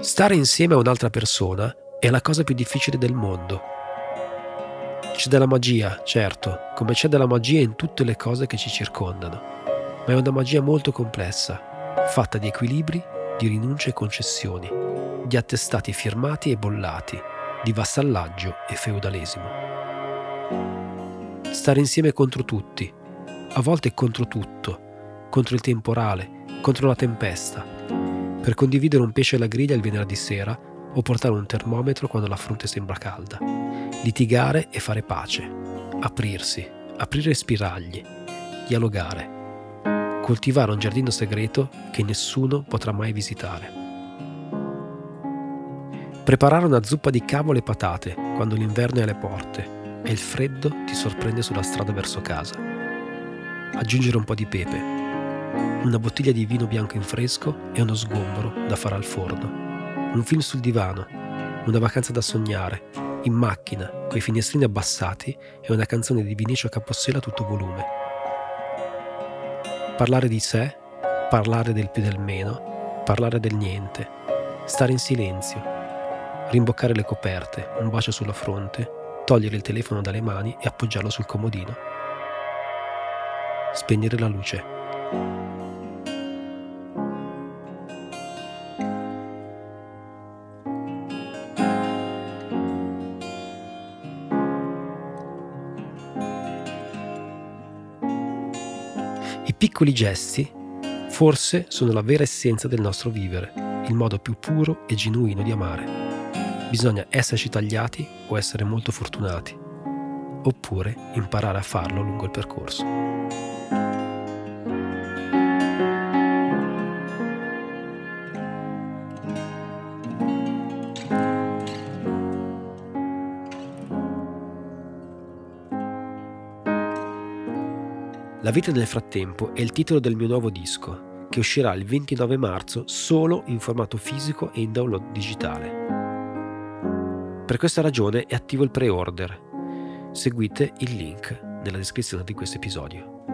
Stare insieme a un'altra persona è la cosa più difficile del mondo. C'è della magia, certo, come c'è della magia in tutte le cose che ci circondano, ma è una magia molto complessa, fatta di equilibri, di rinunce e concessioni, di attestati firmati e bollati, di vassallaggio e feudalesimo. Stare insieme contro tutti, a volte contro tutto, contro il temporale, contro la tempesta, per condividere un pesce alla griglia il venerdì sera o portare un termometro quando la fronte sembra calda, litigare e fare pace, aprirsi, aprire spiragli, dialogare, coltivare un giardino segreto che nessuno potrà mai visitare. Preparare una zuppa di cavolo e patate quando l'inverno è alle porte e il freddo ti sorprende sulla strada verso casa. Aggiungere un po' di pepe una bottiglia di vino bianco in fresco e uno sgombro da fare al forno. Un film sul divano, una vacanza da sognare, in macchina, coi finestrini abbassati e una canzone di Vinicio Capossela a tutto volume. Parlare di sé, parlare del più del meno, parlare del niente, stare in silenzio, rimboccare le coperte, un bacio sulla fronte, togliere il telefono dalle mani e appoggiarlo sul comodino. Spegnere la luce. Piccoli gesti forse sono la vera essenza del nostro vivere, il modo più puro e genuino di amare. Bisogna esserci tagliati o essere molto fortunati, oppure imparare a farlo lungo il percorso. La vita nel frattempo è il titolo del mio nuovo disco, che uscirà il 29 marzo solo in formato fisico e in download digitale. Per questa ragione è attivo il pre-order. Seguite il link nella descrizione di questo episodio.